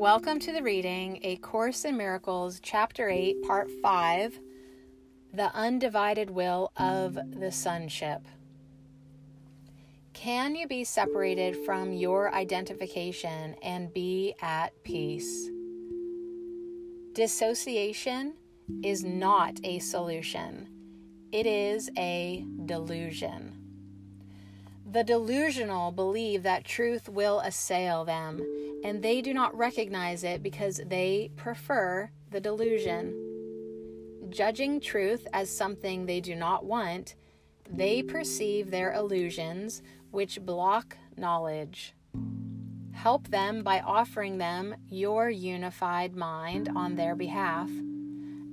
Welcome to the reading A Course in Miracles, Chapter 8, Part 5 The Undivided Will of the Sonship. Can you be separated from your identification and be at peace? Dissociation is not a solution, it is a delusion. The delusional believe that truth will assail them, and they do not recognize it because they prefer the delusion. Judging truth as something they do not want, they perceive their illusions, which block knowledge. Help them by offering them your unified mind on their behalf,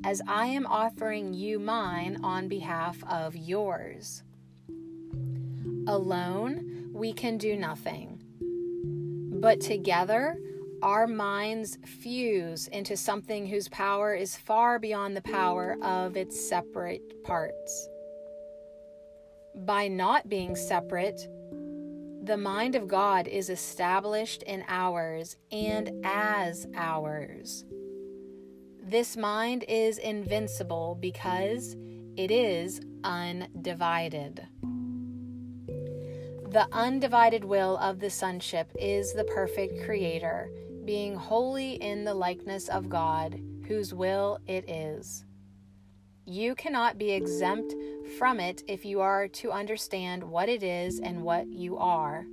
as I am offering you mine on behalf of yours. Alone, we can do nothing. But together, our minds fuse into something whose power is far beyond the power of its separate parts. By not being separate, the mind of God is established in ours and as ours. This mind is invincible because it is undivided. The undivided will of the sonship is the perfect creator, being wholly in the likeness of God, whose will it is. You cannot be exempt from it if you are to understand what it is and what you are.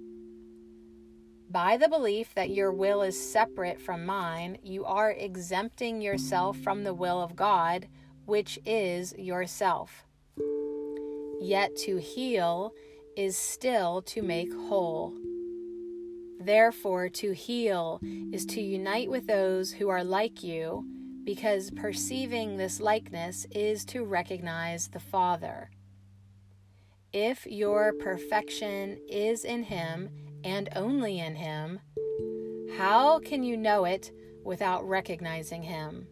By the belief that your will is separate from mine, you are exempting yourself from the will of God, which is yourself. Yet to heal is still to make whole. Therefore, to heal is to unite with those who are like you, because perceiving this likeness is to recognize the Father. If your perfection is in Him and only in Him, how can you know it without recognizing Him?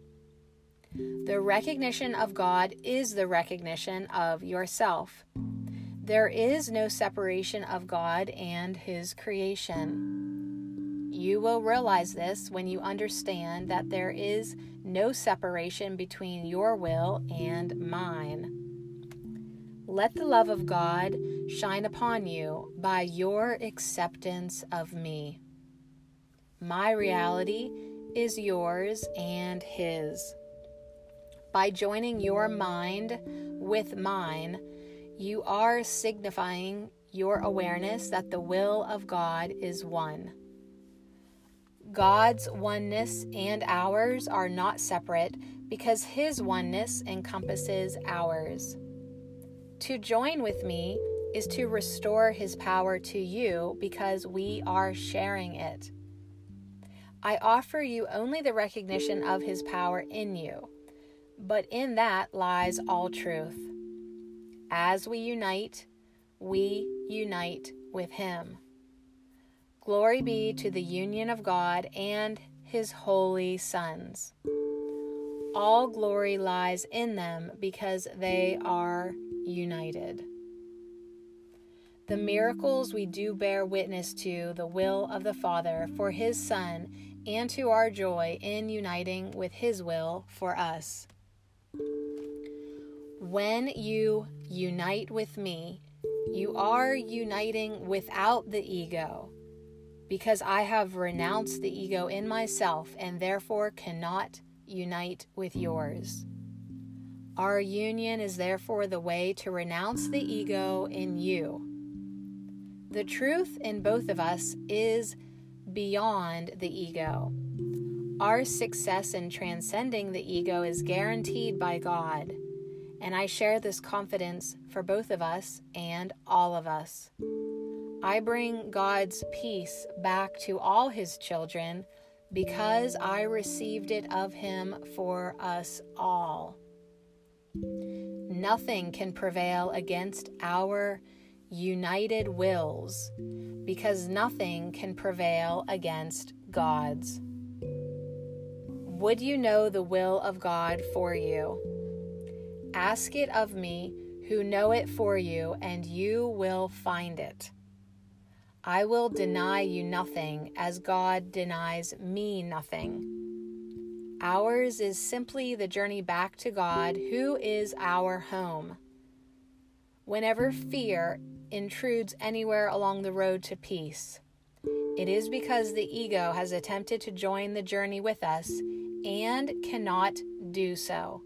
The recognition of God is the recognition of yourself. There is no separation of God and His creation. You will realize this when you understand that there is no separation between your will and mine. Let the love of God shine upon you by your acceptance of me. My reality is yours and His. By joining your mind with mine, you are signifying your awareness that the will of God is one. God's oneness and ours are not separate because His oneness encompasses ours. To join with me is to restore His power to you because we are sharing it. I offer you only the recognition of His power in you, but in that lies all truth. As we unite, we unite with Him. Glory be to the union of God and His holy sons. All glory lies in them because they are united. The miracles we do bear witness to the will of the Father for His Son and to our joy in uniting with His will for us. When you unite with me, you are uniting without the ego, because I have renounced the ego in myself and therefore cannot unite with yours. Our union is therefore the way to renounce the ego in you. The truth in both of us is beyond the ego. Our success in transcending the ego is guaranteed by God and I share this confidence for both of us and all of us. I bring God's peace back to all His children because I received it of Him for us all. Nothing can prevail against our united wills because nothing can prevail against God's. Would you know the will of God for you? Ask it of me, who know it for you, and you will find it. I will deny you nothing as God denies me nothing. Ours is simply the journey back to God, who is our home. Whenever fear intrudes anywhere along the road to peace, it is because the ego has attempted to join the journey with us and cannot do so.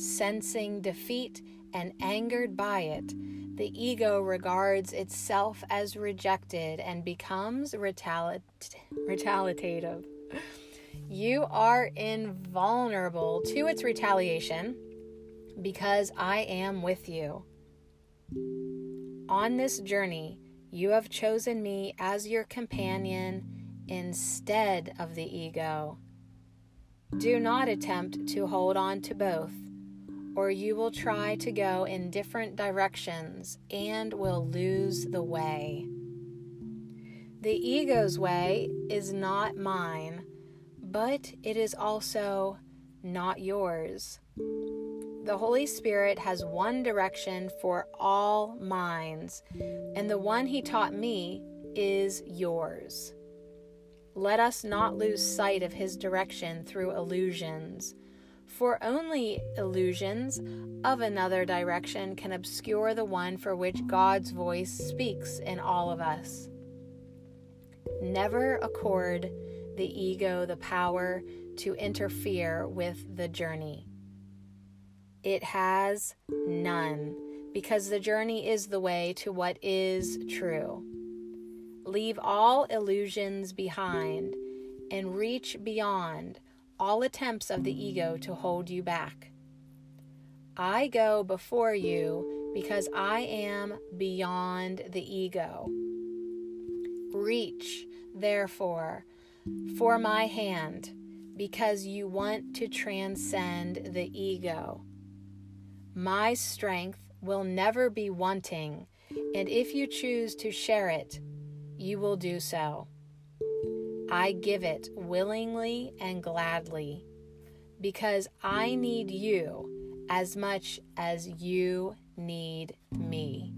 Sensing defeat and angered by it, the ego regards itself as rejected and becomes retali- retaliative. You are invulnerable to its retaliation because I am with you. On this journey, you have chosen me as your companion instead of the ego. Do not attempt to hold on to both, or you will try to go in different directions and will lose the way. The ego's way is not mine, but it is also not yours. The Holy Spirit has one direction for all minds, and the one He taught me is yours. Let us not lose sight of His direction through illusions, for only illusions of another direction can obscure the one for which God's voice speaks in all of us. Never accord the ego the power to interfere with the journey. It has none, because the journey is the way to what is true. Leave all illusions behind and reach beyond all attempts of the ego to hold you back. I go before you because I am beyond the ego. Reach, therefore, for my hand because you want to transcend the ego. My strength will never be wanting, and if you choose to share it, you will do so. I give it willingly and gladly because I need you as much as you need me.